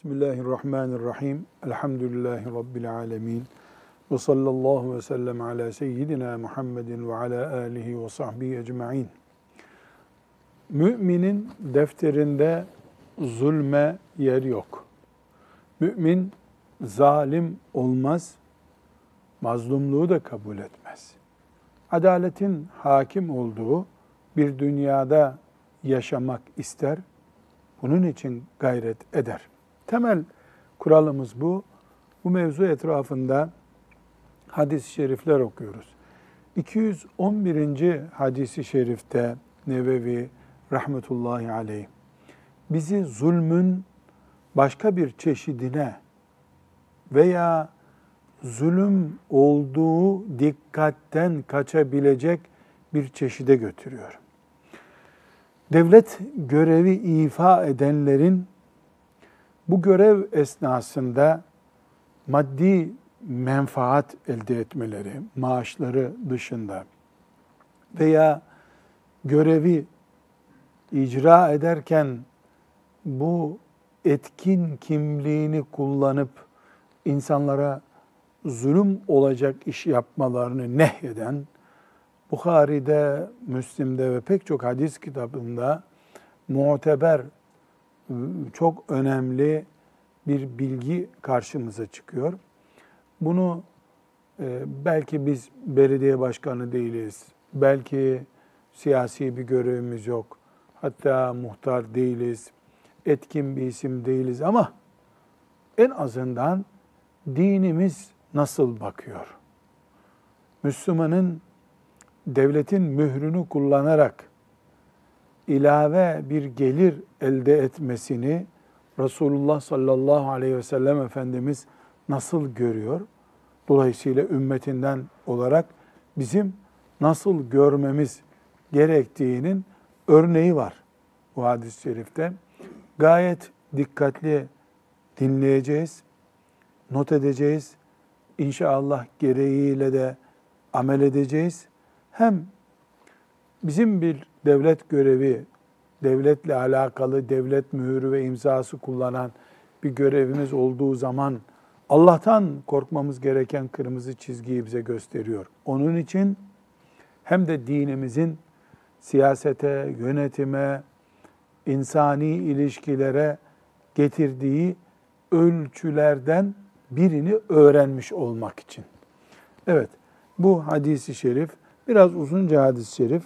Bismillahirrahmanirrahim. Elhamdülillahi Rabbil alemin. Ve sallallahu ve sellem ala seyyidina Muhammedin ve ala alihi ve sahbihi ecma'in. Müminin defterinde zulme yer yok. Mümin zalim olmaz, mazlumluğu da kabul etmez. Adaletin hakim olduğu bir dünyada yaşamak ister, bunun için gayret eder. Temel kuralımız bu. Bu mevzu etrafında hadis-i şerifler okuyoruz. 211. hadisi şerifte Nevevi rahmetullahi aleyh bizi zulmün başka bir çeşidine veya zulüm olduğu dikkatten kaçabilecek bir çeşide götürüyor. Devlet görevi ifa edenlerin bu görev esnasında maddi menfaat elde etmeleri, maaşları dışında veya görevi icra ederken bu etkin kimliğini kullanıp insanlara zulüm olacak iş yapmalarını nehyeden, Bukhari'de, Müslim'de ve pek çok hadis kitabında muteber, çok önemli bir bilgi karşımıza çıkıyor. Bunu e, belki biz belediye başkanı değiliz, belki siyasi bir görevimiz yok, hatta muhtar değiliz, etkin bir isim değiliz ama en azından dinimiz nasıl bakıyor? Müslümanın devletin mührünü kullanarak ilave bir gelir elde etmesini Resulullah sallallahu aleyhi ve sellem Efendimiz nasıl görüyor? Dolayısıyla ümmetinden olarak bizim nasıl görmemiz gerektiğinin örneği var bu hadis-i şerifte. Gayet dikkatli dinleyeceğiz, not edeceğiz. İnşallah gereğiyle de amel edeceğiz. Hem bizim bir devlet görevi, devletle alakalı devlet mühürü ve imzası kullanan bir görevimiz olduğu zaman Allah'tan korkmamız gereken kırmızı çizgiyi bize gösteriyor. Onun için hem de dinimizin siyasete, yönetime, insani ilişkilere getirdiği ölçülerden birini öğrenmiş olmak için. Evet, bu hadisi şerif biraz uzunca hadis-i şerif.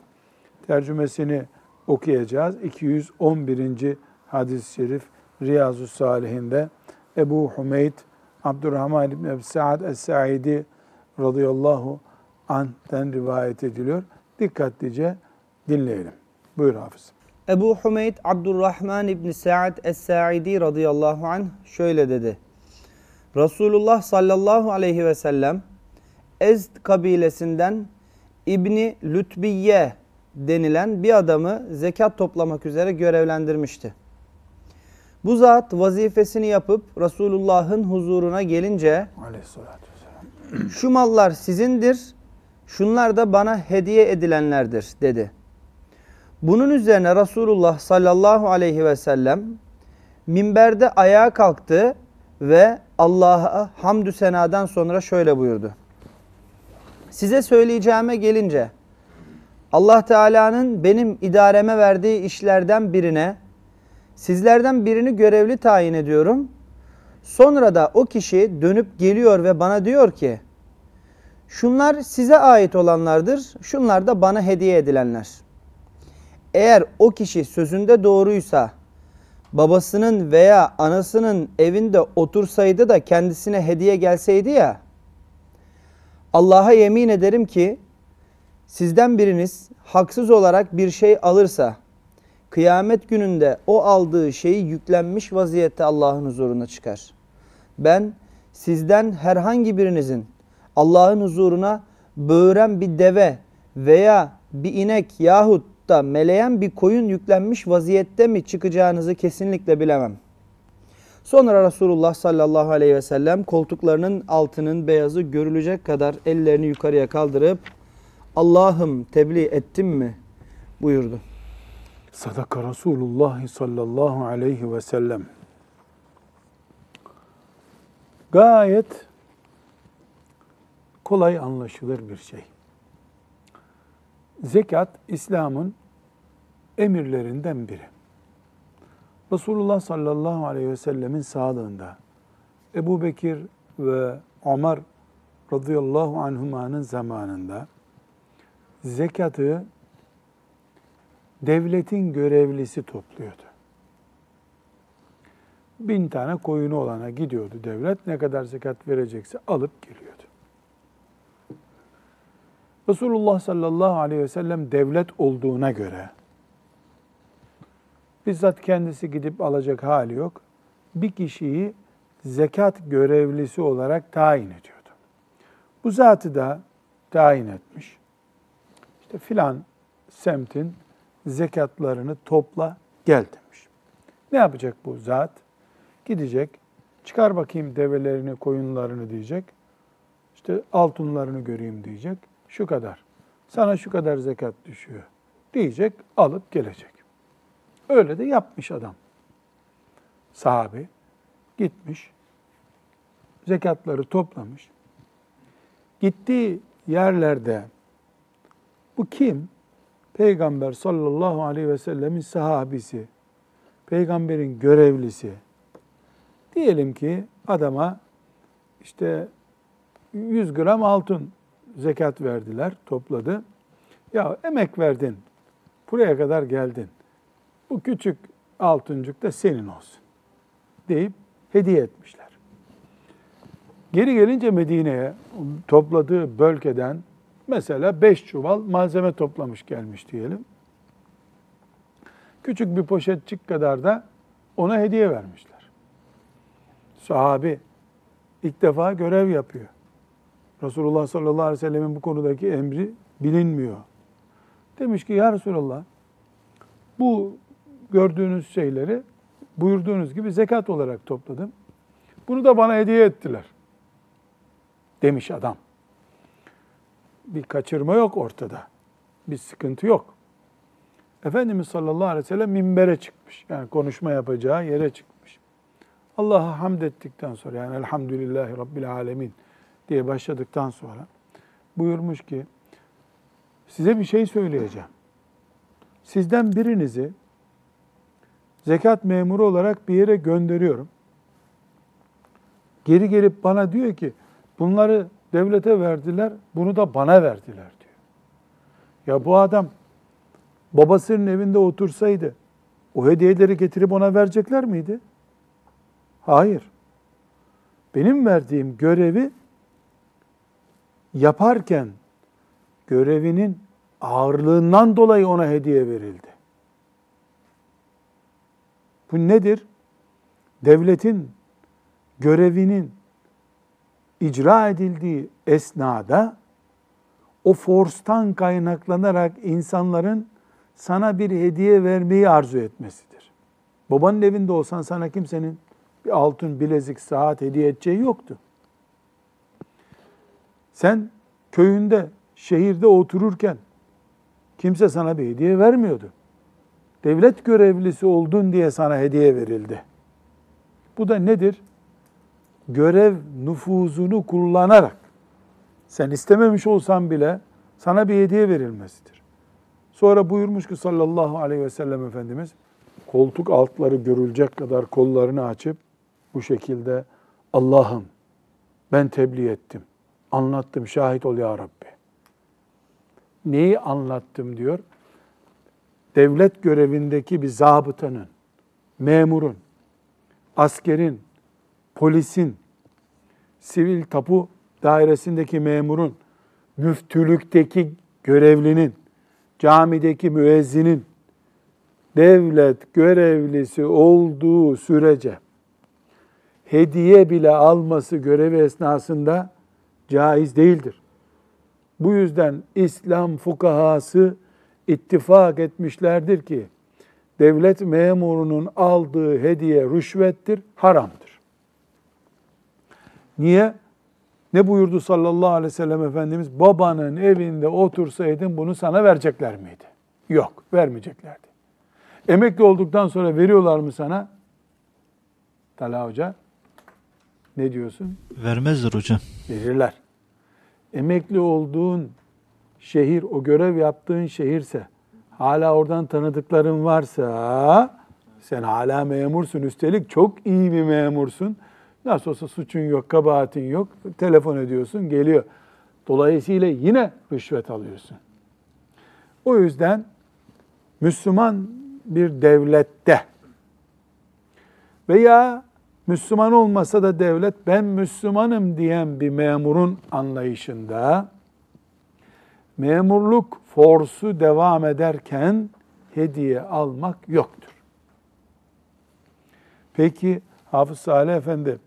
Tercümesini okuyacağız. 211. hadis-i şerif Riyazu Salihinde Ebu Humeyd Abdurrahman İbni Ebi Sa'd Es-Sa'idi radıyallahu anh'ten rivayet ediliyor. Dikkatlice dinleyelim. Buyur Hafız. Ebu Humeyd Abdurrahman İbni Sa'd Es-Sa'idi radıyallahu anh şöyle dedi. Resulullah sallallahu aleyhi ve sellem Ezd kabilesinden İbni Lütbiye denilen bir adamı zekat toplamak üzere görevlendirmişti. Bu zat vazifesini yapıp Resulullah'ın huzuruna gelince şu mallar sizindir, şunlar da bana hediye edilenlerdir dedi. Bunun üzerine Resulullah sallallahu aleyhi ve sellem minberde ayağa kalktı ve Allah'a hamdü senadan sonra şöyle buyurdu. Size söyleyeceğime gelince Allah Teala'nın benim idareme verdiği işlerden birine sizlerden birini görevli tayin ediyorum. Sonra da o kişi dönüp geliyor ve bana diyor ki şunlar size ait olanlardır, şunlar da bana hediye edilenler. Eğer o kişi sözünde doğruysa babasının veya anasının evinde otursaydı da kendisine hediye gelseydi ya Allah'a yemin ederim ki sizden biriniz haksız olarak bir şey alırsa kıyamet gününde o aldığı şeyi yüklenmiş vaziyette Allah'ın huzuruna çıkar. Ben sizden herhangi birinizin Allah'ın huzuruna böğüren bir deve veya bir inek yahut da meleyen bir koyun yüklenmiş vaziyette mi çıkacağınızı kesinlikle bilemem. Sonra Resulullah sallallahu aleyhi ve sellem koltuklarının altının beyazı görülecek kadar ellerini yukarıya kaldırıp Allah'ım tebliğ ettim mi buyurdu. Sadaka Resulullah sallallahu aleyhi ve sellem. Gayet kolay anlaşılır bir şey. Zekat İslam'ın emirlerinden biri. Resulullah sallallahu aleyhi ve sellemin sağlığında Ebu Bekir ve Ömer radıyallahu anhumanın zamanında zekatı devletin görevlisi topluyordu. Bin tane koyunu olana gidiyordu devlet. Ne kadar zekat verecekse alıp geliyordu. Resulullah sallallahu aleyhi ve sellem devlet olduğuna göre bizzat kendisi gidip alacak hali yok. Bir kişiyi zekat görevlisi olarak tayin ediyordu. Bu zatı da tayin etmiş. İşte filan semtin zekatlarını topla gel demiş. Ne yapacak bu zat? Gidecek, çıkar bakayım develerini, koyunlarını diyecek. İşte altınlarını göreyim diyecek. Şu kadar. Sana şu kadar zekat düşüyor diyecek, alıp gelecek. Öyle de yapmış adam. Sahabi gitmiş, zekatları toplamış. Gittiği yerlerde bu kim? Peygamber sallallahu aleyhi ve sellemin sahabisi, peygamberin görevlisi. Diyelim ki adama işte 100 gram altın zekat verdiler, topladı. Ya emek verdin, buraya kadar geldin. Bu küçük altıncık da senin olsun deyip hediye etmişler. Geri gelince Medine'ye topladığı bölgeden mesela beş çuval malzeme toplamış gelmiş diyelim. Küçük bir poşetçik kadar da ona hediye vermişler. Sahabi ilk defa görev yapıyor. Resulullah sallallahu aleyhi ve sellemin bu konudaki emri bilinmiyor. Demiş ki ya Resulallah bu gördüğünüz şeyleri buyurduğunuz gibi zekat olarak topladım. Bunu da bana hediye ettiler. Demiş adam. Bir kaçırma yok ortada. Bir sıkıntı yok. Efendimiz sallallahu aleyhi ve sellem minbere çıkmış. Yani konuşma yapacağı yere çıkmış. Allah'a hamd ettikten sonra yani elhamdülillahi rabbil alemin diye başladıktan sonra buyurmuş ki size bir şey söyleyeceğim. Sizden birinizi zekat memuru olarak bir yere gönderiyorum. Geri gelip bana diyor ki bunları devlete verdiler, bunu da bana verdiler diyor. Ya bu adam babasının evinde otursaydı o hediyeleri getirip ona verecekler miydi? Hayır. Benim verdiğim görevi yaparken görevinin ağırlığından dolayı ona hediye verildi. Bu nedir? Devletin görevinin icra edildiği esnada o forstan kaynaklanarak insanların sana bir hediye vermeyi arzu etmesidir. Babanın evinde olsan sana kimsenin bir altın, bilezik, saat hediye edeceği yoktu. Sen köyünde, şehirde otururken kimse sana bir hediye vermiyordu. Devlet görevlisi oldun diye sana hediye verildi. Bu da nedir? Görev nüfuzunu kullanarak sen istememiş olsan bile sana bir hediye verilmesidir. Sonra buyurmuş ki sallallahu aleyhi ve sellem Efendimiz koltuk altları görülecek kadar kollarını açıp bu şekilde Allah'ım ben tebliğ ettim. Anlattım şahit ol ya Rabbi. Neyi anlattım diyor. Devlet görevindeki bir zabıtanın, memurun, askerin, polisin, sivil tapu dairesindeki memurun, müftülükteki görevlinin, camideki müezzinin devlet görevlisi olduğu sürece hediye bile alması görevi esnasında caiz değildir. Bu yüzden İslam fukahası ittifak etmişlerdir ki devlet memurunun aldığı hediye rüşvettir, haramdır. Niye? Ne buyurdu sallallahu aleyhi ve sellem Efendimiz? Babanın evinde otursaydın bunu sana verecekler miydi? Yok, vermeyeceklerdi. Emekli olduktan sonra veriyorlar mı sana? Talha Hoca, Ne diyorsun? Vermezler hocam. Verirler. Emekli olduğun şehir, o görev yaptığın şehirse, hala oradan tanıdıkların varsa, sen hala memursun. Üstelik çok iyi bir memursun. Nasıl olsa suçun yok, kabahatin yok. Telefon ediyorsun, geliyor. Dolayısıyla yine rüşvet alıyorsun. O yüzden Müslüman bir devlette veya Müslüman olmasa da devlet ben Müslümanım diyen bir memurun anlayışında memurluk forsu devam ederken hediye almak yoktur. Peki Hafız Salih Efendi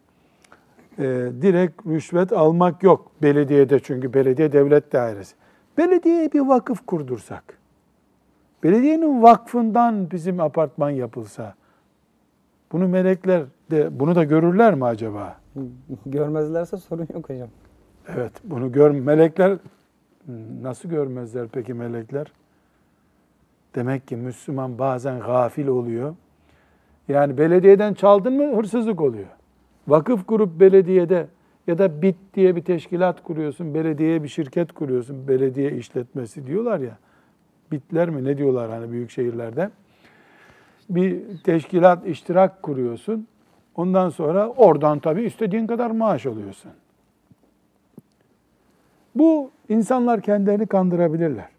e, direkt rüşvet almak yok belediyede çünkü belediye devlet dairesi. Belediyeye bir vakıf kurdursak, belediyenin vakfından bizim apartman yapılsa, bunu melekler de bunu da görürler mi acaba? Görmezlerse sorun yok hocam. Evet, bunu gör melekler nasıl görmezler peki melekler? Demek ki Müslüman bazen gafil oluyor. Yani belediyeden çaldın mı hırsızlık oluyor. Vakıf kurup belediyede ya da BİT diye bir teşkilat kuruyorsun, belediyeye bir şirket kuruyorsun, belediye işletmesi diyorlar ya. BİT'ler mi ne diyorlar hani büyük şehirlerde? Bir teşkilat, iştirak kuruyorsun. Ondan sonra oradan tabii istediğin kadar maaş alıyorsun. Bu insanlar kendilerini kandırabilirler.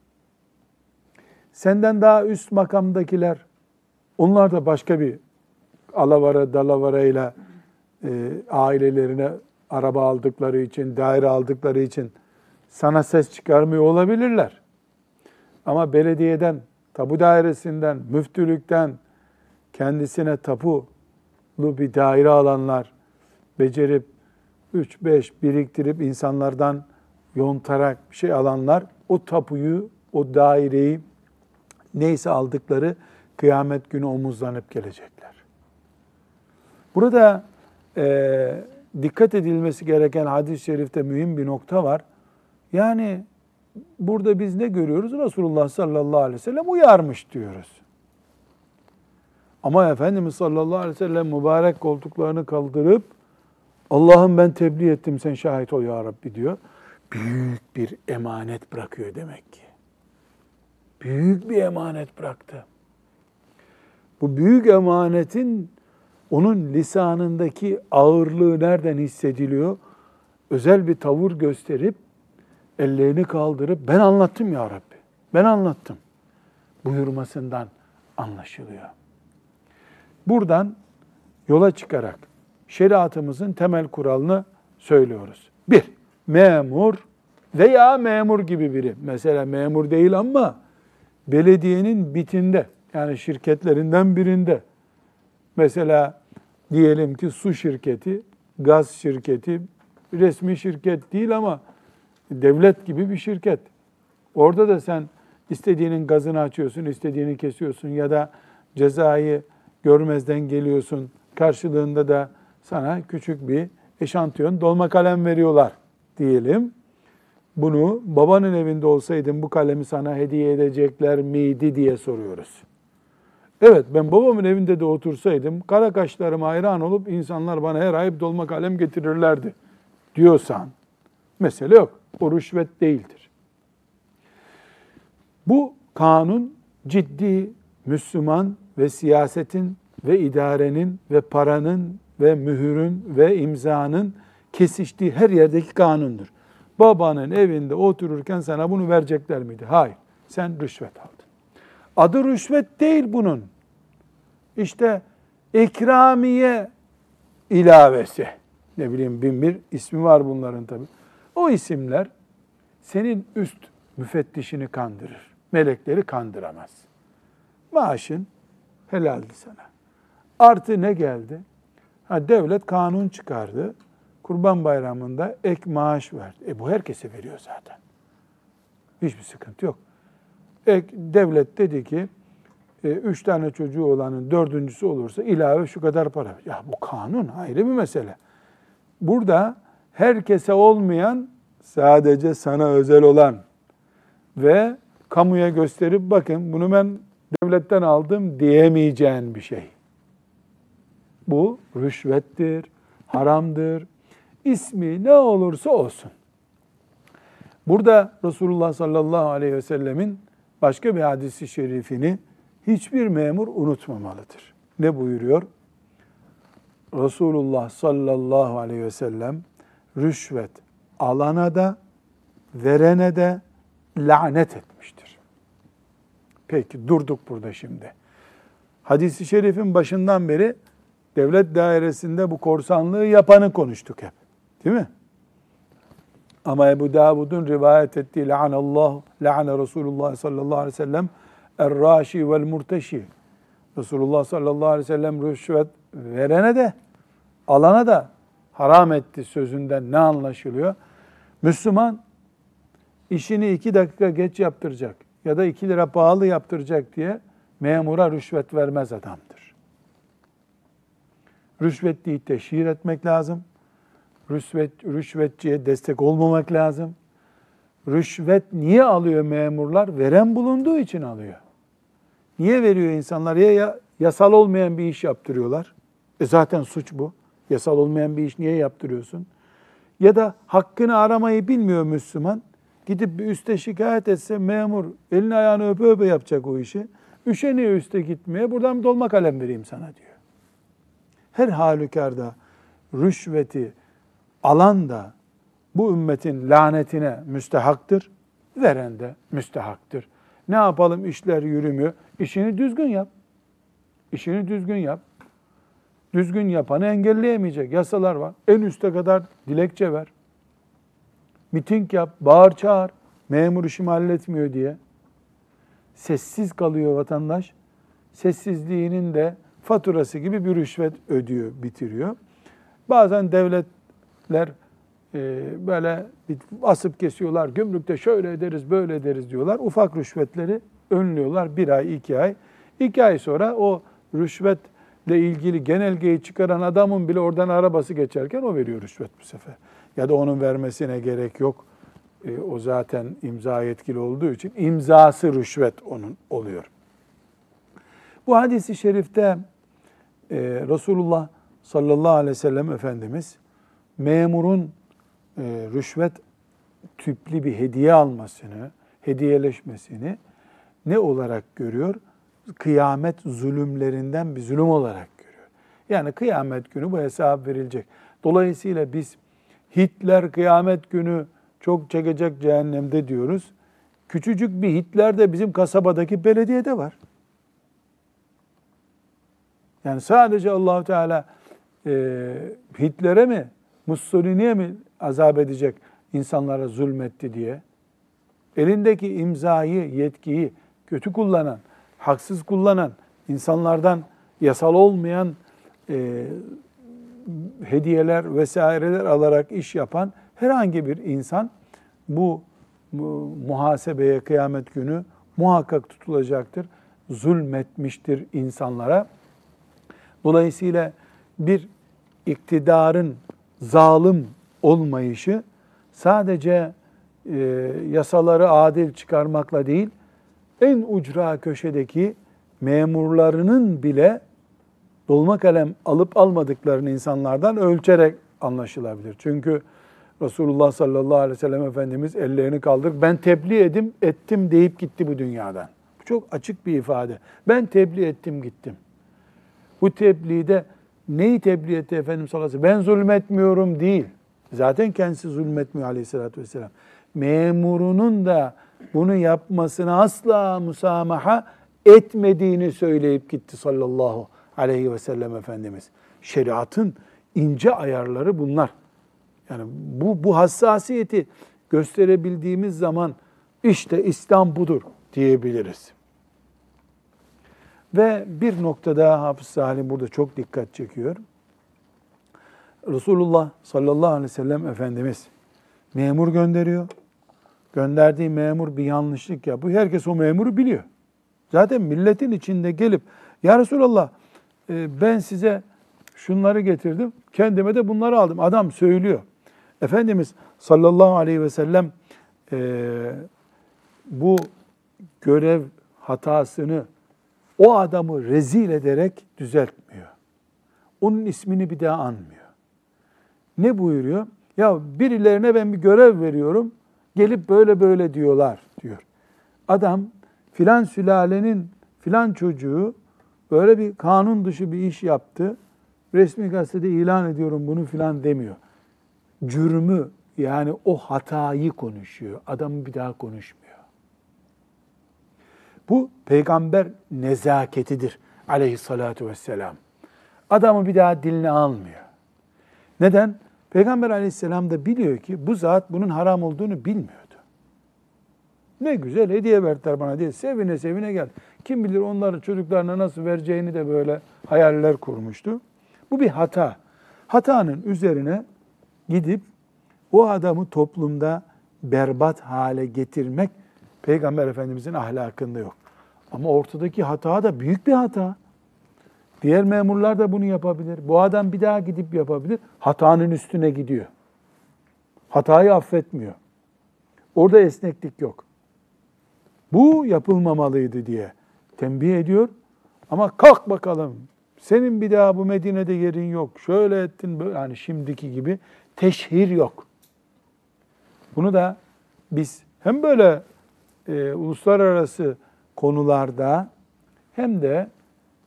Senden daha üst makamdakiler, onlar da başka bir alavara dalavarayla e, ailelerine araba aldıkları için, daire aldıkları için sana ses çıkarmıyor olabilirler. Ama belediyeden, tapu dairesinden, müftülükten kendisine tapulu bir daire alanlar, becerip 3-5 biriktirip insanlardan yontarak bir şey alanlar o tapuyu, o daireyi neyse aldıkları kıyamet günü omuzlanıp gelecekler. Burada e, dikkat edilmesi gereken hadis-i şerifte mühim bir nokta var. Yani burada biz ne görüyoruz? Resulullah sallallahu aleyhi ve sellem uyarmış diyoruz. Ama Efendimiz sallallahu aleyhi ve sellem mübarek koltuklarını kaldırıp Allah'ım ben tebliğ ettim sen şahit ol ya Rabbi diyor. Büyük bir emanet bırakıyor demek ki. Büyük bir emanet bıraktı. Bu büyük emanetin onun lisanındaki ağırlığı nereden hissediliyor? Özel bir tavır gösterip ellerini kaldırıp ben anlattım ya Rabbi. Ben anlattım. Buyurmasından anlaşılıyor. Buradan yola çıkarak şeriatımızın temel kuralını söylüyoruz. Bir, memur veya memur gibi biri. Mesela memur değil ama belediyenin bitinde yani şirketlerinden birinde mesela diyelim ki su şirketi, gaz şirketi, resmi şirket değil ama devlet gibi bir şirket. Orada da sen istediğinin gazını açıyorsun, istediğini kesiyorsun ya da cezayı görmezden geliyorsun. Karşılığında da sana küçük bir eşantiyon dolma kalem veriyorlar diyelim. Bunu babanın evinde olsaydın bu kalemi sana hediye edecekler miydi diye soruyoruz. Evet ben babamın evinde de otursaydım kara kaşlarıma hayran olup insanlar bana her ay dolma kalem getirirlerdi diyorsan mesele yok. O rüşvet değildir. Bu kanun ciddi Müslüman ve siyasetin ve idarenin ve paranın ve mühürün ve imzanın kesiştiği her yerdeki kanundur. Babanın evinde otururken sana bunu verecekler miydi? Hayır. Sen rüşvet aldın. Adı rüşvet değil bunun. İşte ikramiye ilavesi. Ne bileyim bin bir ismi var bunların tabi. O isimler senin üst müfettişini kandırır. Melekleri kandıramaz. Maaşın helaldi sana. Artı ne geldi? Ha, devlet kanun çıkardı. Kurban bayramında ek maaş verdi. E bu herkese veriyor zaten. Hiçbir sıkıntı yok. Devlet dedi ki, e, üç tane çocuğu olanın dördüncüsü olursa ilave şu kadar para. Ya bu kanun ayrı bir mesele. Burada herkese olmayan sadece sana özel olan ve kamuya gösterip bakın bunu ben devletten aldım diyemeyeceğin bir şey. Bu rüşvettir, haramdır. ismi ne olursa olsun. Burada Resulullah sallallahu aleyhi ve sellemin başka bir hadisi şerifini hiçbir memur unutmamalıdır. Ne buyuruyor? Resulullah sallallahu aleyhi ve sellem rüşvet alana da verene de lanet etmiştir. Peki durduk burada şimdi. Hadis-i şerifin başından beri devlet dairesinde bu korsanlığı yapanı konuştuk hep. Değil mi? Ama Ebu Davud'un rivayet ettiği la'anallah, la'ane Resulullah sallallahu aleyhi ve sellem er-raşi vel murteşi. Resulullah sallallahu aleyhi ve sellem rüşvet verene de alana da haram etti sözünden ne anlaşılıyor? Müslüman işini iki dakika geç yaptıracak ya da iki lira pahalı yaptıracak diye memura rüşvet vermez adamdır. Rüşvetliyi teşhir etmek lazım. Rüşvet, rüşvetçiye destek olmamak lazım. Rüşvet niye alıyor memurlar? Veren bulunduğu için alıyor. Niye veriyor insanlar? Ya, ya yasal olmayan bir iş yaptırıyorlar. E zaten suç bu. Yasal olmayan bir iş niye yaptırıyorsun? Ya da hakkını aramayı bilmiyor Müslüman. Gidip bir üste şikayet etse memur elini ayağını öpe öpe yapacak o işi. Üşeniyor üste gitmeye. Buradan bir dolma kalem vereyim sana diyor. Her halükarda rüşveti alan da bu ümmetin lanetine müstehaktır. Veren de müstehaktır. Ne yapalım işler yürümüyor. İşini düzgün yap. İşini düzgün yap. Düzgün yapanı engelleyemeyecek yasalar var. En üste kadar dilekçe ver. Miting yap, bağır çağır. Memur işimi halletmiyor diye. Sessiz kalıyor vatandaş. Sessizliğinin de faturası gibi bir rüşvet ödüyor, bitiriyor. Bazen devletler e, böyle asıp kesiyorlar. Gümrükte şöyle ederiz, böyle ederiz diyorlar. Ufak rüşvetleri önlüyorlar bir ay, iki ay. İki ay sonra o rüşvetle ilgili genelgeyi çıkaran adamın bile oradan arabası geçerken o veriyor rüşvet bu sefer. Ya da onun vermesine gerek yok. E, o zaten imza yetkili olduğu için imzası rüşvet onun oluyor. Bu hadisi şerifte e, Resulullah sallallahu aleyhi ve sellem Efendimiz memurun e, rüşvet tüplü bir hediye almasını, hediyeleşmesini ne olarak görüyor? Kıyamet zulümlerinden bir zulüm olarak görüyor. Yani kıyamet günü bu hesap verilecek. Dolayısıyla biz Hitler kıyamet günü çok çekecek cehennemde diyoruz. Küçücük bir Hitler de bizim kasabadaki belediyede var. Yani sadece Allahu Teala e, Hitler'e mi, Mussolini'ye mi azap edecek insanlara zulmetti diye? Elindeki imzayı, yetkiyi kötü kullanan, haksız kullanan, insanlardan yasal olmayan e, hediyeler vesaireler alarak iş yapan herhangi bir insan bu, bu muhasebeye kıyamet günü muhakkak tutulacaktır. Zulmetmiştir insanlara. Dolayısıyla bir iktidarın zalim olmayışı sadece e, yasaları adil çıkarmakla değil, en ucra köşedeki memurlarının bile dolma kalem alıp almadıklarını insanlardan ölçerek anlaşılabilir. Çünkü Resulullah sallallahu aleyhi ve sellem Efendimiz ellerini kaldırıp ben tebliğ edim, ettim deyip gitti bu dünyadan. Bu çok açık bir ifade. Ben tebliğ ettim gittim. Bu tebliğde neyi tebliğ etti Efendimiz sallallahu aleyhi ve sellem? Ben zulmetmiyorum değil. Zaten kendisi zulmetmiyor aleyhissalatü vesselam. Memurunun da bunu yapmasına asla musamaha etmediğini söyleyip gitti sallallahu aleyhi ve sellem Efendimiz. Şeriatın ince ayarları bunlar. Yani bu, bu hassasiyeti gösterebildiğimiz zaman işte İslam budur diyebiliriz. Ve bir noktada Hafız Salim burada çok dikkat çekiyor. Resulullah sallallahu aleyhi ve sellem Efendimiz memur gönderiyor. Gönderdiği memur bir yanlışlık yapıyor. Herkes o memuru biliyor. Zaten milletin içinde gelip ya Resulallah e, ben size şunları getirdim, kendime de bunları aldım. Adam söylüyor. Efendimiz sallallahu aleyhi ve sellem e, bu görev hatasını o adamı rezil ederek düzeltmiyor. Onun ismini bir daha anmıyor. Ne buyuruyor? Ya birilerine ben bir görev veriyorum. Gelip böyle böyle diyorlar diyor. Adam filan sülalenin filan çocuğu böyle bir kanun dışı bir iş yaptı. Resmi gazetede ilan ediyorum bunu filan demiyor. Cürmü yani o hatayı konuşuyor. Adam bir daha konuşmuyor. Bu peygamber nezaketidir aleyhissalatu vesselam. Adamı bir daha diline almıyor. Neden? Peygamber aleyhisselam da biliyor ki bu zat bunun haram olduğunu bilmiyordu. Ne güzel hediye verdiler bana diye sevine sevine gel. Kim bilir onların çocuklarına nasıl vereceğini de böyle hayaller kurmuştu. Bu bir hata. Hatanın üzerine gidip o adamı toplumda berbat hale getirmek Peygamber Efendimizin ahlakında yok. Ama ortadaki hata da büyük bir hata. Diğer memurlar da bunu yapabilir. Bu adam bir daha gidip yapabilir. Hatanın üstüne gidiyor. Hatayı affetmiyor. Orada esneklik yok. Bu yapılmamalıydı diye tembih ediyor. Ama kalk bakalım. Senin bir daha bu Medine'de yerin yok. Şöyle ettin böyle yani şimdiki gibi teşhir yok. Bunu da biz hem böyle e, uluslararası konularda hem de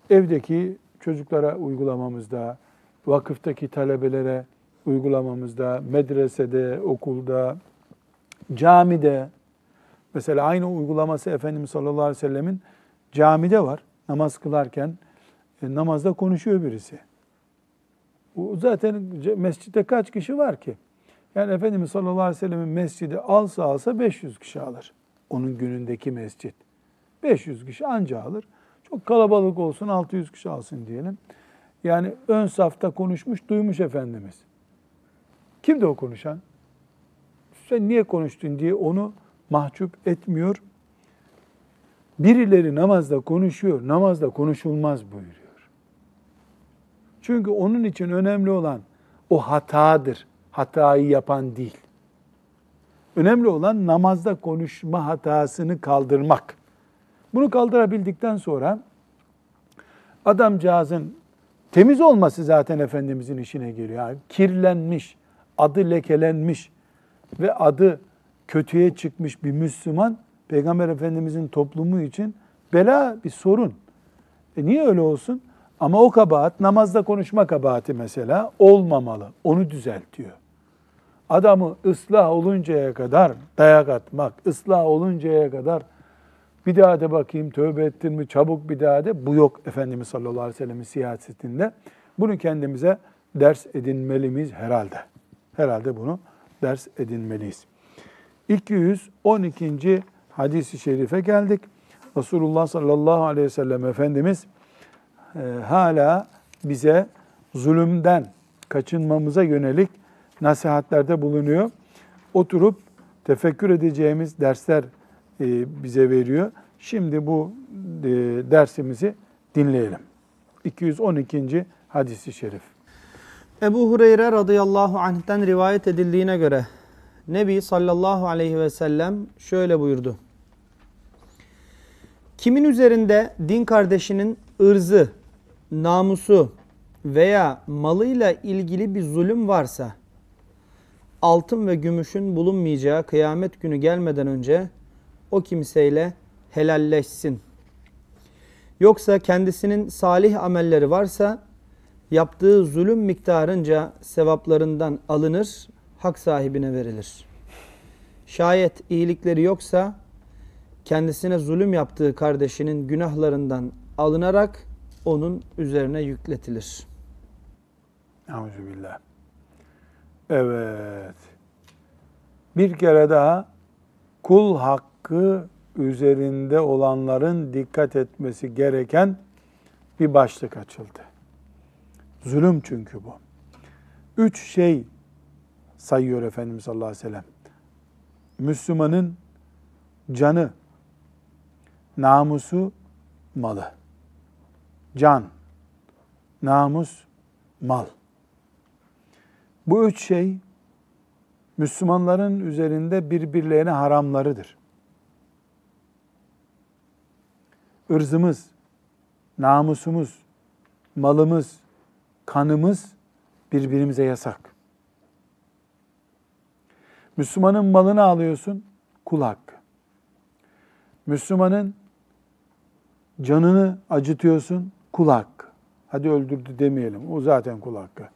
evdeki çocuklara uygulamamızda, vakıftaki talebelere uygulamamızda, medresede, okulda, camide, mesela aynı uygulaması Efendimiz sallallahu aleyhi ve sellemin camide var. Namaz kılarken e, namazda konuşuyor birisi. Zaten mescitte kaç kişi var ki? Yani Efendimiz sallallahu aleyhi ve sellemin mescidi alsa alsa 500 kişi alır. Onun günündeki mescit. 500 kişi anca alır. Çok kalabalık olsun 600 kişi alsın diyelim. Yani ön safta konuşmuş, duymuş Efendimiz. Kimdi o konuşan? Sen niye konuştun diye onu mahcup etmiyor. Birileri namazda konuşuyor, namazda konuşulmaz buyuruyor. Çünkü onun için önemli olan o hatadır. Hatayı yapan değil. Önemli olan namazda konuşma hatasını kaldırmak. Bunu kaldırabildikten sonra adamcağızın temiz olması zaten Efendimizin işine geliyor. Yani kirlenmiş, adı lekelenmiş ve adı kötüye çıkmış bir Müslüman Peygamber Efendimizin toplumu için bela bir sorun. E niye öyle olsun? Ama o kabahat namazda konuşma kabahati mesela olmamalı. Onu düzeltiyor. Adamı ıslah oluncaya kadar dayak atmak, ıslah oluncaya kadar bir daha de bakayım tövbe ettin mi çabuk bir daha de. Bu yok Efendimiz sallallahu aleyhi ve sellem'in siyasetinde. Bunu kendimize ders edinmeliyiz herhalde. Herhalde bunu ders edinmeliyiz. 212. hadisi şerife geldik. Resulullah sallallahu aleyhi ve sellem Efendimiz e, hala bize zulümden kaçınmamıza yönelik nasihatlerde bulunuyor. Oturup tefekkür edeceğimiz dersler e, bize veriyor. Şimdi bu e, dersimizi dinleyelim. 212. hadisi şerif. Ebu Hureyre radıyallahu anh'ten rivayet edildiğine göre Nebi sallallahu aleyhi ve sellem şöyle buyurdu. Kimin üzerinde din kardeşinin ırzı, namusu veya malıyla ilgili bir zulüm varsa altın ve gümüşün bulunmayacağı kıyamet günü gelmeden önce o kimseyle helalleşsin. Yoksa kendisinin salih amelleri varsa yaptığı zulüm miktarınca sevaplarından alınır, hak sahibine verilir. Şayet iyilikleri yoksa kendisine zulüm yaptığı kardeşinin günahlarından alınarak onun üzerine yükletilir. Euzubillah. Evet. Bir kere daha kul hakkı üzerinde olanların dikkat etmesi gereken bir başlık açıldı. Zulüm çünkü bu. Üç şey sayıyor Efendimiz sallallahu aleyhi ve sellem. Müslümanın canı, namusu, malı. Can, namus, mal. Bu üç şey Müslümanların üzerinde birbirlerine haramlarıdır. Irzımız, namusumuz, malımız, kanımız birbirimize yasak. Müslümanın malını alıyorsun, kul hakkı. Müslümanın canını acıtıyorsun, kul hakkı. Hadi öldürdü demeyelim, o zaten kul hakkı.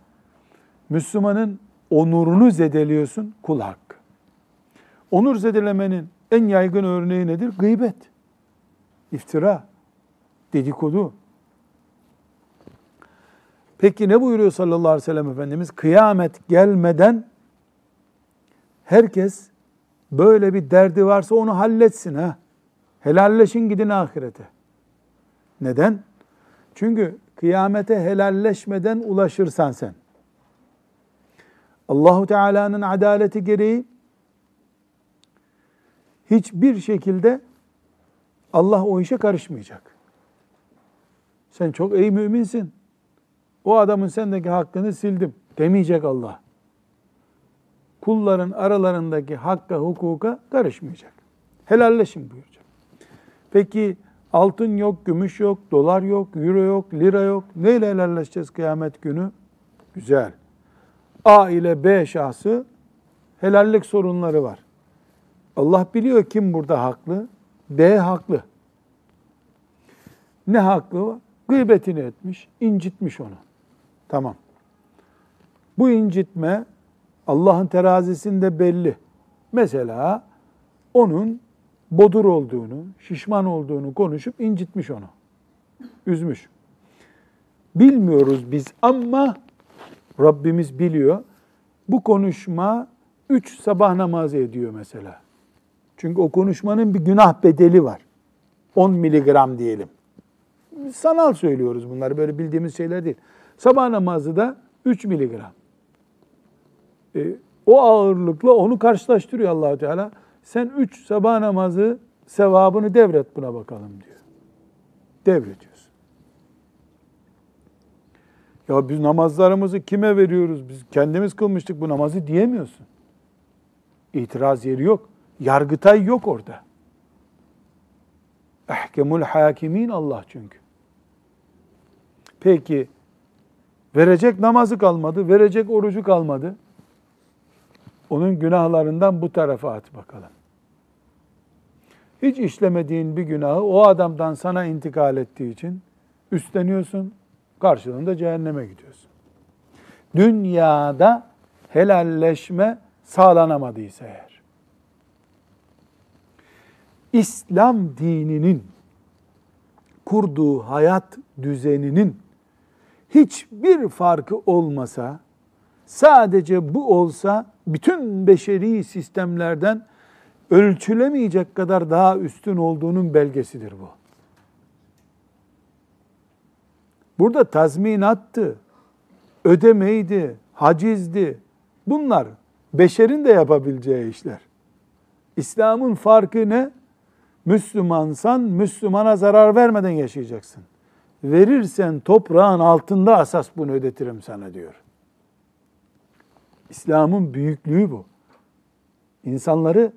Müslümanın onurunu zedeliyorsun, kul hakkı. Onur zedelemenin en yaygın örneği nedir? Gıybet, iftira, dedikodu. Peki ne buyuruyor sallallahu aleyhi ve sellem Efendimiz? Kıyamet gelmeden herkes böyle bir derdi varsa onu halletsin ha. Helalleşin gidin ahirete. Neden? Çünkü kıyamete helalleşmeden ulaşırsan sen. Allahu Teala'nın adaleti gereği hiçbir şekilde Allah o işe karışmayacak. Sen çok iyi müminsin. O adamın sendeki hakkını sildim demeyecek Allah. Kulların aralarındaki hakka, hukuka karışmayacak. Helalleşin buyuracak. Peki altın yok, gümüş yok, dolar yok, euro yok, lira yok. Neyle helalleşeceğiz kıyamet günü? Güzel. A ile B şahsı helallik sorunları var. Allah biliyor kim burada haklı. B haklı. Ne haklı var? Gıybetini etmiş, incitmiş onu. Tamam. Bu incitme Allah'ın terazisinde belli. Mesela onun bodur olduğunu, şişman olduğunu konuşup incitmiş onu. Üzmüş. Bilmiyoruz biz ama Rabbimiz biliyor. Bu konuşma üç sabah namazı ediyor mesela. Çünkü o konuşmanın bir günah bedeli var. 10 miligram diyelim. Sanal söylüyoruz bunları böyle bildiğimiz şeyler değil. Sabah namazı da 3 miligram. E, o ağırlıkla onu karşılaştırıyor allah Teala. Sen 3 sabah namazı sevabını devret buna bakalım diyor. Devrediyorsun. Ya biz namazlarımızı kime veriyoruz? Biz kendimiz kılmıştık bu namazı diyemiyorsun. İtiraz yeri yok. Yargıtay yok orada. Ehkemul hakimin Allah çünkü. Peki verecek namazı kalmadı, verecek orucu kalmadı. Onun günahlarından bu tarafa at bakalım. Hiç işlemediğin bir günahı o adamdan sana intikal ettiği için üstleniyorsun, karşılığında cehenneme gidiyorsun. Dünyada helalleşme sağlanamadıysa eğer. İslam dininin kurduğu hayat düzeninin hiçbir farkı olmasa, sadece bu olsa bütün beşeri sistemlerden ölçülemeyecek kadar daha üstün olduğunun belgesidir bu. Burada tazminattı, ödemeydi, hacizdi. Bunlar beşerin de yapabileceği işler. İslam'ın farkı ne? Müslümansan Müslümana zarar vermeden yaşayacaksın. Verirsen toprağın altında asas bunu ödetirim sana diyor. İslam'ın büyüklüğü bu. İnsanları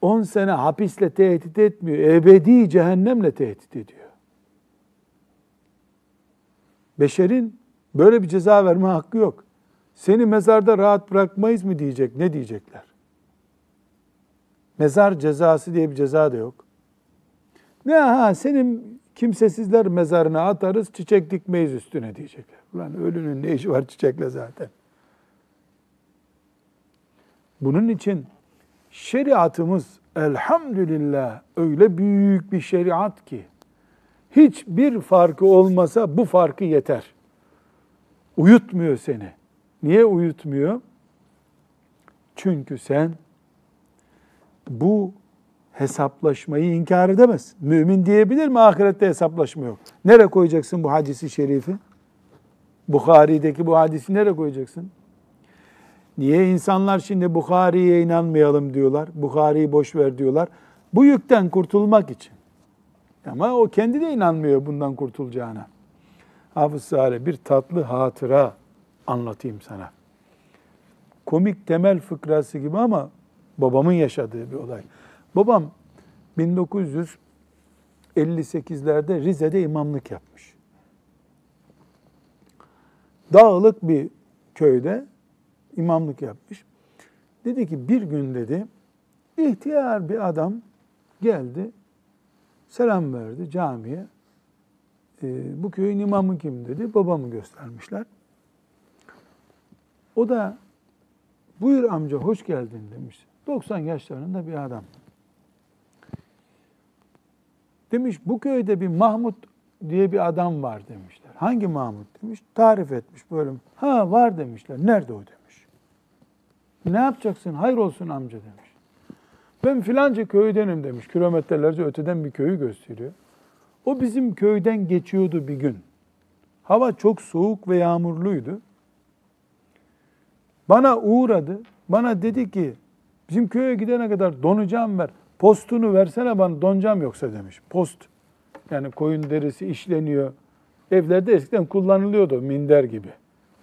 10 sene hapisle tehdit etmiyor. Ebedi cehennemle tehdit ediyor. Beşerin böyle bir ceza verme hakkı yok. Seni mezarda rahat bırakmayız mı diyecek. Ne diyecekler? Mezar cezası diye bir ceza da yok. Ne ha senin kimsesizler mezarına atarız çiçek dikmeyiz üstüne diyecekler. Ulan ölünün ne işi var çiçekle zaten. Bunun için şeriatımız elhamdülillah öyle büyük bir şeriat ki hiçbir farkı olmasa bu farkı yeter. Uyutmuyor seni. Niye uyutmuyor? Çünkü sen bu hesaplaşmayı inkar edemez. Mümin diyebilir mi ahirette hesaplaşma yok? Nereye koyacaksın bu hadisi şerifi? Bukhari'deki bu hadisi nereye koyacaksın? Niye insanlar şimdi Bukhari'ye inanmayalım diyorlar? Bukhari'yi boş ver diyorlar. Bu yükten kurtulmak için. Ama o kendi de inanmıyor bundan kurtulacağına. Hafız Salih bir tatlı hatıra anlatayım sana. Komik temel fıkrası gibi ama babamın yaşadığı bir olay. Babam 1958'lerde Rize'de imamlık yapmış. Dağlık bir köyde imamlık yapmış. Dedi ki bir gün dedi ihtiyar bir adam geldi selam verdi camiye. E, bu köyün imamı kim dedi. Babamı göstermişler. O da buyur amca hoş geldin demiş. 90 yaşlarında bir adam. Demiş bu köyde bir Mahmut diye bir adam var demişler. Hangi Mahmut demiş. Tarif etmiş böyle. Ha var demişler. Nerede o demiş. Ne yapacaksın? Hayır olsun amca demiş. Ben filanca köydenim demiş. Kilometrelerce öteden bir köyü gösteriyor. O bizim köyden geçiyordu bir gün. Hava çok soğuk ve yağmurluydu. Bana uğradı. Bana dedi ki bizim köye gidene kadar donacağım ver. Postunu versene bana donacağım yoksa demiş. Post. Yani koyun derisi işleniyor. Evlerde eskiden kullanılıyordu minder gibi.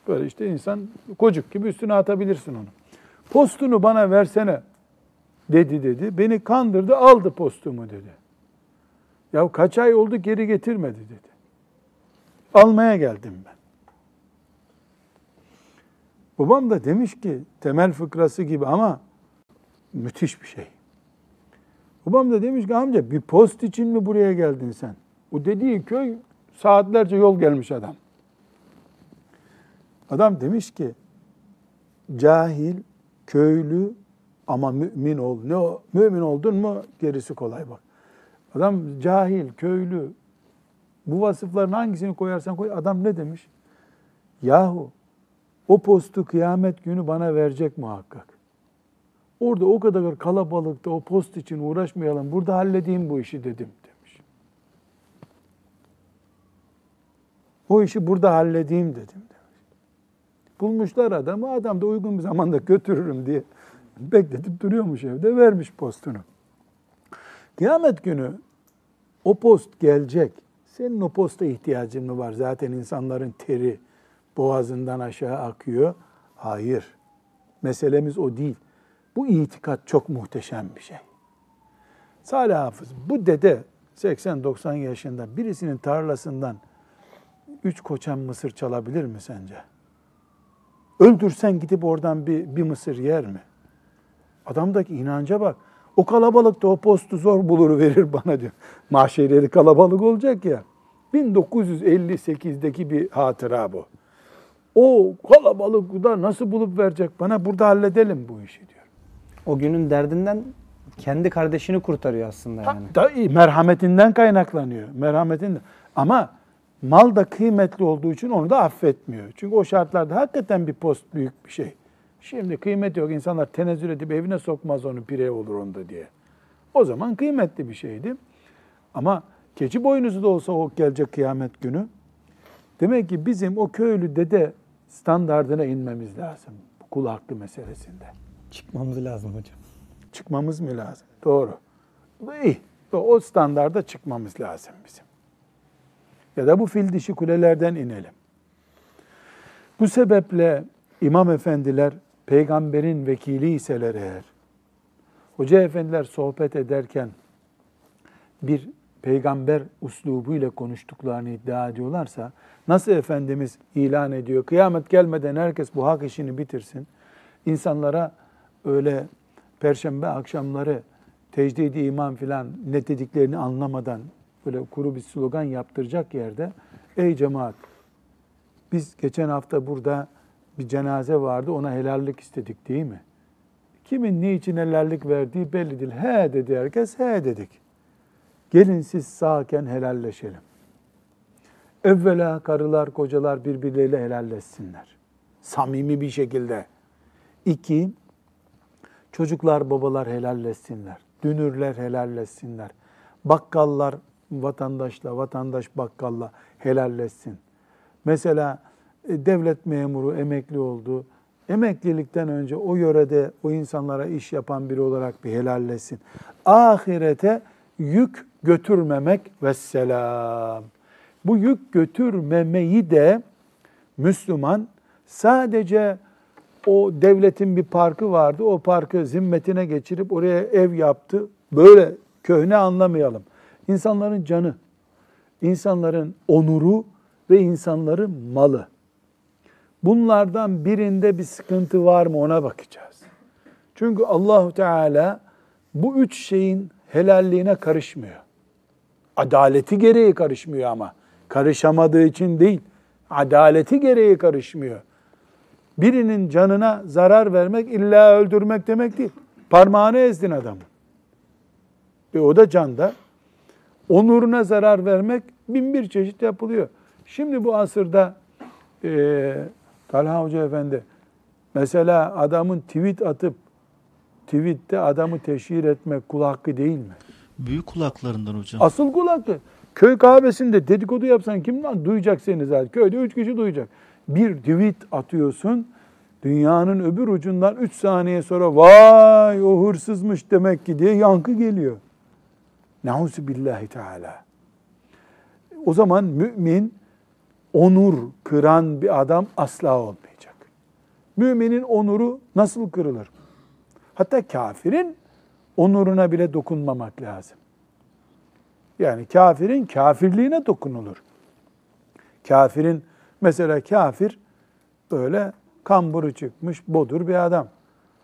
Böyle işte insan kocuk gibi üstüne atabilirsin onu. Postunu bana versene dedi dedi. Beni kandırdı aldı postumu dedi. Ya kaç ay oldu geri getirmedi dedi. Almaya geldim ben. Babam da demiş ki temel fıkrası gibi ama müthiş bir şey. Babam da demiş ki amca bir post için mi buraya geldin sen? O dediği köy saatlerce yol gelmiş adam. Adam demiş ki cahil, köylü ama mümin ol. Ne o? Mümin oldun mu gerisi kolay bak. Adam cahil, köylü. Bu vasıfların hangisini koyarsan koy. Adam ne demiş? Yahu o postu kıyamet günü bana verecek muhakkak. Orada o kadar kalabalıkta o post için uğraşmayalım. Burada halledeyim bu işi dedim demiş. O işi burada halledeyim dedim demiş. Bulmuşlar adamı. Adam da uygun bir zamanda götürürüm diye bekletip duruyormuş evde. Vermiş postunu. Kıyamet günü o post gelecek. Senin o posta ihtiyacın mı var? Zaten insanların teri boğazından aşağı akıyor. Hayır. Meselemiz o değil. Bu itikat çok muhteşem bir şey. Salih Hafız, bu dede 80-90 yaşında birisinin tarlasından üç koçan mısır çalabilir mi sence? Öldürsen gidip oradan bir, bir mısır yer mi? Adamdaki inanca bak. O kalabalıkta o postu zor bulur verir bana diyor. Mahşerleri kalabalık olacak ya. 1958'deki bir hatıra bu. O kalabalıkta nasıl bulup verecek bana burada halledelim bu işi diyor. O günün derdinden kendi kardeşini kurtarıyor aslında yani. Da, merhametinden kaynaklanıyor. Merhametinden. Ama mal da kıymetli olduğu için onu da affetmiyor. Çünkü o şartlarda hakikaten bir post büyük bir şey. Şimdi kıymet yok. İnsanlar tenezzül edip evine sokmaz onu pire olur onda diye. O zaman kıymetli bir şeydi. Ama keçi boynuzu da olsa o gelecek kıyamet günü. Demek ki bizim o köylü dede standardına inmemiz lazım. Bu kul hakkı meselesinde. Çıkmamız lazım hocam. Çıkmamız mı lazım? Doğru. Bu iyi. O standarda çıkmamız lazım bizim. Ya da bu fil dişi kulelerden inelim. Bu sebeple imam efendiler peygamberin vekili iseler eğer, hoca efendiler sohbet ederken bir peygamber uslubuyla konuştuklarını iddia ediyorlarsa, nasıl Efendimiz ilan ediyor, kıyamet gelmeden herkes bu hak işini bitirsin, insanlara öyle perşembe akşamları tecdidi iman filan ne dediklerini anlamadan böyle kuru bir slogan yaptıracak yerde, ey cemaat, biz geçen hafta burada bir cenaze vardı ona helallik istedik değil mi? Kimin niçin helallik verdiği belli değil. He dedi herkes, he dedik. Gelin siz sağken helalleşelim. Evvela karılar, kocalar birbirleriyle helalleşsinler. Samimi bir şekilde. İki, çocuklar, babalar helalleşsinler. Dünürler helalleşsinler. Bakkallar vatandaşla, vatandaş bakkalla helalleşsin. Mesela devlet memuru emekli oldu. Emeklilikten önce o yörede o insanlara iş yapan biri olarak bir helalleşsin. Ahirete yük götürmemek ve selam. Bu yük götürmemeyi de Müslüman sadece o devletin bir parkı vardı. O parkı zimmetine geçirip oraya ev yaptı. Böyle köhne anlamayalım. İnsanların canı, insanların onuru ve insanların malı. Bunlardan birinde bir sıkıntı var mı ona bakacağız. Çünkü Allahu Teala bu üç şeyin helalliğine karışmıyor. Adaleti gereği karışmıyor ama. Karışamadığı için değil. Adaleti gereği karışmıyor. Birinin canına zarar vermek illa öldürmek demek değil. Parmağını ezdin adamın. E o da canda. Onuruna zarar vermek bin bir çeşit yapılıyor. Şimdi bu asırda e, Talha Hoca Efendi mesela adamın tweet atıp tweette adamı teşhir etmek kul hakkı değil mi? Büyük kulaklarından hocam. Asıl kul hakkı. Köy kahvesinde dedikodu yapsan kim lan duyacak seni zaten? Köyde üç kişi duyacak. Bir tweet atıyorsun, dünyanın öbür ucundan üç saniye sonra vay o hırsızmış demek ki diye yankı geliyor. Nauzu billahi teala. O zaman mümin onur kıran bir adam asla olmayacak. Müminin onuru nasıl kırılır? Hatta kafirin onuruna bile dokunmamak lazım. Yani kafirin kafirliğine dokunulur. Kafirin mesela kafir böyle kamburu çıkmış bodur bir adam.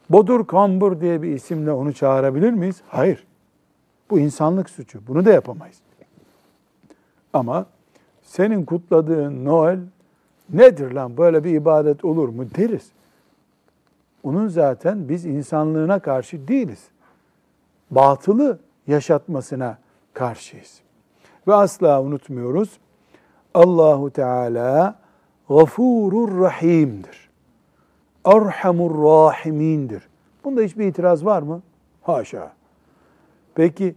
Bodur kambur diye bir isimle onu çağırabilir miyiz? Hayır. Bu insanlık suçu. Bunu da yapamayız. Ama senin kutladığın Noel nedir lan böyle bir ibadet olur mu deriz. Onun zaten biz insanlığına karşı değiliz. Batılı yaşatmasına karşıyız. Ve asla unutmuyoruz. Allahu Teala gafurur rahimdir. Erhamur rahimindir. Bunda hiçbir itiraz var mı? Haşa. Peki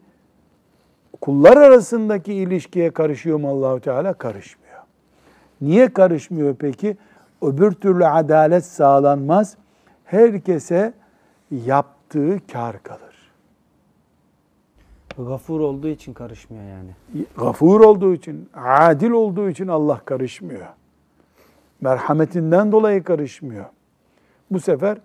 kullar arasındaki ilişkiye karışıyor mu Allahu Teala? Karışmıyor. Niye karışmıyor peki? Öbür türlü adalet sağlanmaz. Herkese yaptığı kar kalır. Gafur olduğu için karışmıyor yani. Gafur olduğu için, adil olduğu için Allah karışmıyor. Merhametinden dolayı karışmıyor. Bu sefer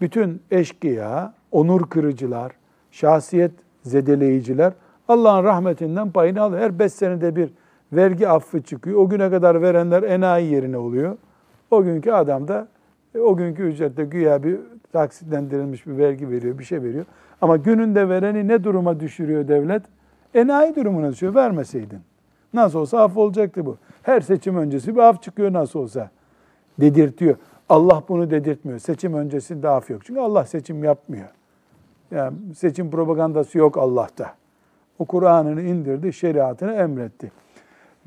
bütün eşkıya, onur kırıcılar, şahsiyet zedeleyiciler Allah'ın rahmetinden payını alıyor. Her beş senede bir vergi affı çıkıyor. O güne kadar verenler enayi yerine oluyor. O günkü adam da o günkü ücrette güya bir taksitlendirilmiş bir vergi veriyor, bir şey veriyor. Ama gününde vereni ne duruma düşürüyor devlet? Enayi durumuna düşüyor. Vermeseydin. Nasıl olsa af olacaktı bu. Her seçim öncesi bir af çıkıyor nasıl olsa. Dedirtiyor. Allah bunu dedirtmiyor. Seçim öncesinde af yok. Çünkü Allah seçim yapmıyor. Yani seçim propagandası yok Allah'ta. O Kur'an'ını indirdi, şeriatını emretti.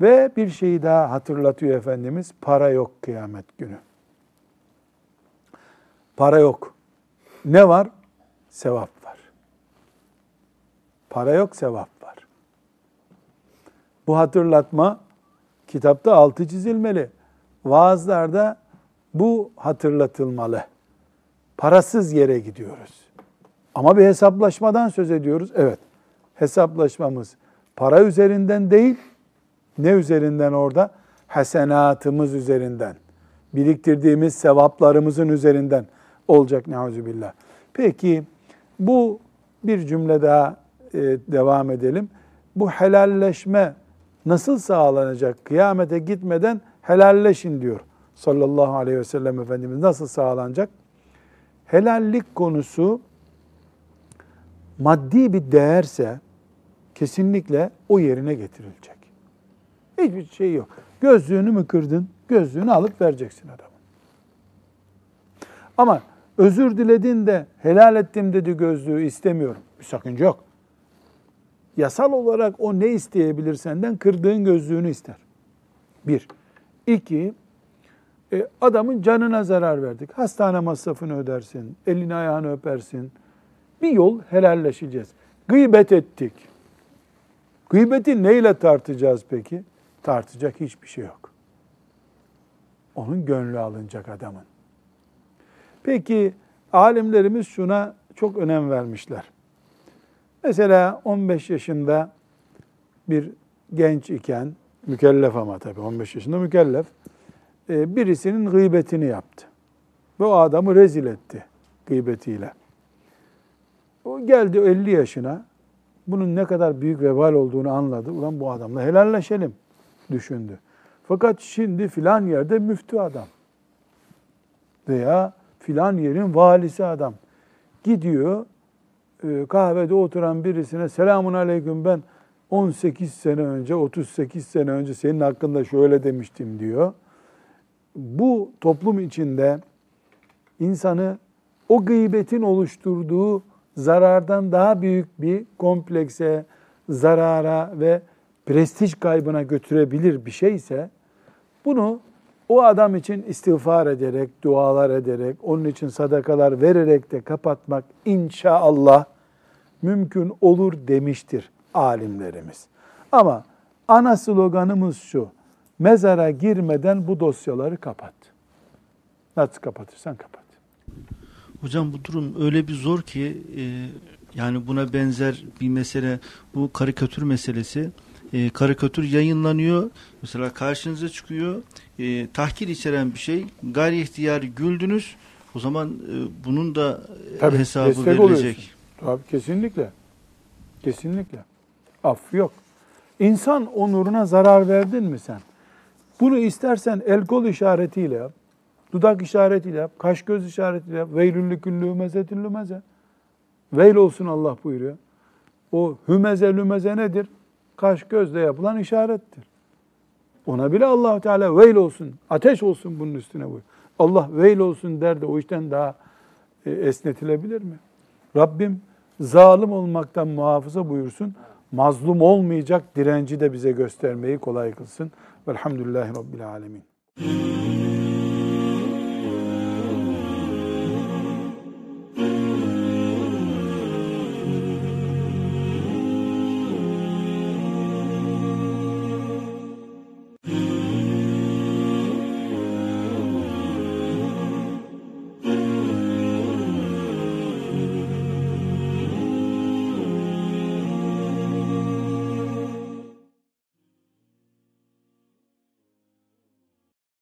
Ve bir şeyi daha hatırlatıyor Efendimiz. Para yok kıyamet günü. Para yok. Ne var? Sevap var. Para yok, sevap var. Bu hatırlatma kitapta altı çizilmeli. Vaazlarda bu hatırlatılmalı. Parasız yere gidiyoruz. Ama bir hesaplaşmadan söz ediyoruz. Evet, hesaplaşmamız para üzerinden değil, ne üzerinden orada? Hasenatımız üzerinden. Biriktirdiğimiz sevaplarımızın üzerinden olacak neuzubillah. Peki bu bir cümle daha e, devam edelim. Bu helalleşme nasıl sağlanacak? Kıyamete gitmeden helalleşin diyor sallallahu aleyhi ve sellem Efendimiz. Nasıl sağlanacak? Helallik konusu maddi bir değerse kesinlikle o yerine getirilecek. Hiçbir şey yok. Gözlüğünü mü kırdın? Gözlüğünü alıp vereceksin adamın. Ama özür diledin de helal ettim dedi gözlüğü istemiyorum. Bir sakınca yok. Yasal olarak o ne isteyebilir senden? Kırdığın gözlüğünü ister. Bir. İki, e, adamın canına zarar verdik. Hastane masrafını ödersin, elini ayağını öpersin. Bir yol helalleşeceğiz. Gıybet ettik. Gıybeti neyle tartacağız peki? Tartacak hiçbir şey yok. Onun gönlü alınacak adamın. Peki alimlerimiz şuna çok önem vermişler. Mesela 15 yaşında bir genç iken, mükellef ama tabii 15 yaşında mükellef, e, birisinin gıybetini yaptı. Ve o adamı rezil etti gıybetiyle. O geldi 50 yaşına, bunun ne kadar büyük vebal olduğunu anladı. Ulan bu adamla helalleşelim düşündü. Fakat şimdi filan yerde müftü adam. Veya filan yerin valisi adam. gidiyor e, kahvede oturan birisine selamun aleyküm ben 18 sene önce 38 sene önce senin hakkında şöyle demiştim diyor. Bu toplum içinde insanı o gıybetin oluşturduğu zarardan daha büyük bir komplekse, zarara ve prestij kaybına götürebilir bir şeyse bunu o adam için istiğfar ederek, dualar ederek, onun için sadakalar vererek de kapatmak inşallah mümkün olur demiştir alimlerimiz. Ama ana sloganımız şu, mezara girmeden bu dosyaları kapat. Nasıl kapatırsan kapat. Hocam bu durum öyle bir zor ki e, yani buna benzer bir mesele bu karikatür meselesi. E, karikatür yayınlanıyor. Mesela karşınıza çıkıyor. E, tahkir içeren bir şey. Gayri ihtiyar güldünüz. O zaman e, bunun da e, Tabii, hesabı verilecek. oluyorsun. Tabii kesinlikle. Kesinlikle. Af yok. İnsan onuruna zarar verdin mi sen? Bunu istersen el kol işaretiyle yap, dudak işaretiyle yap, kaş göz işaretiyle yap. Veylüllü küllü hümezetin lümeze. Veyl olsun Allah buyuruyor. O hümeze lümeze nedir? Kaş gözle yapılan işarettir. Ona bile allah Teala veyl olsun, ateş olsun bunun üstüne buyuruyor. Allah veyl olsun der de o işten daha e, esnetilebilir mi? Rabbim zalim olmaktan muhafaza buyursun. Mazlum olmayacak direnci de bize göstermeyi kolay kılsın. Velhamdülillahi Rabbil Alemin.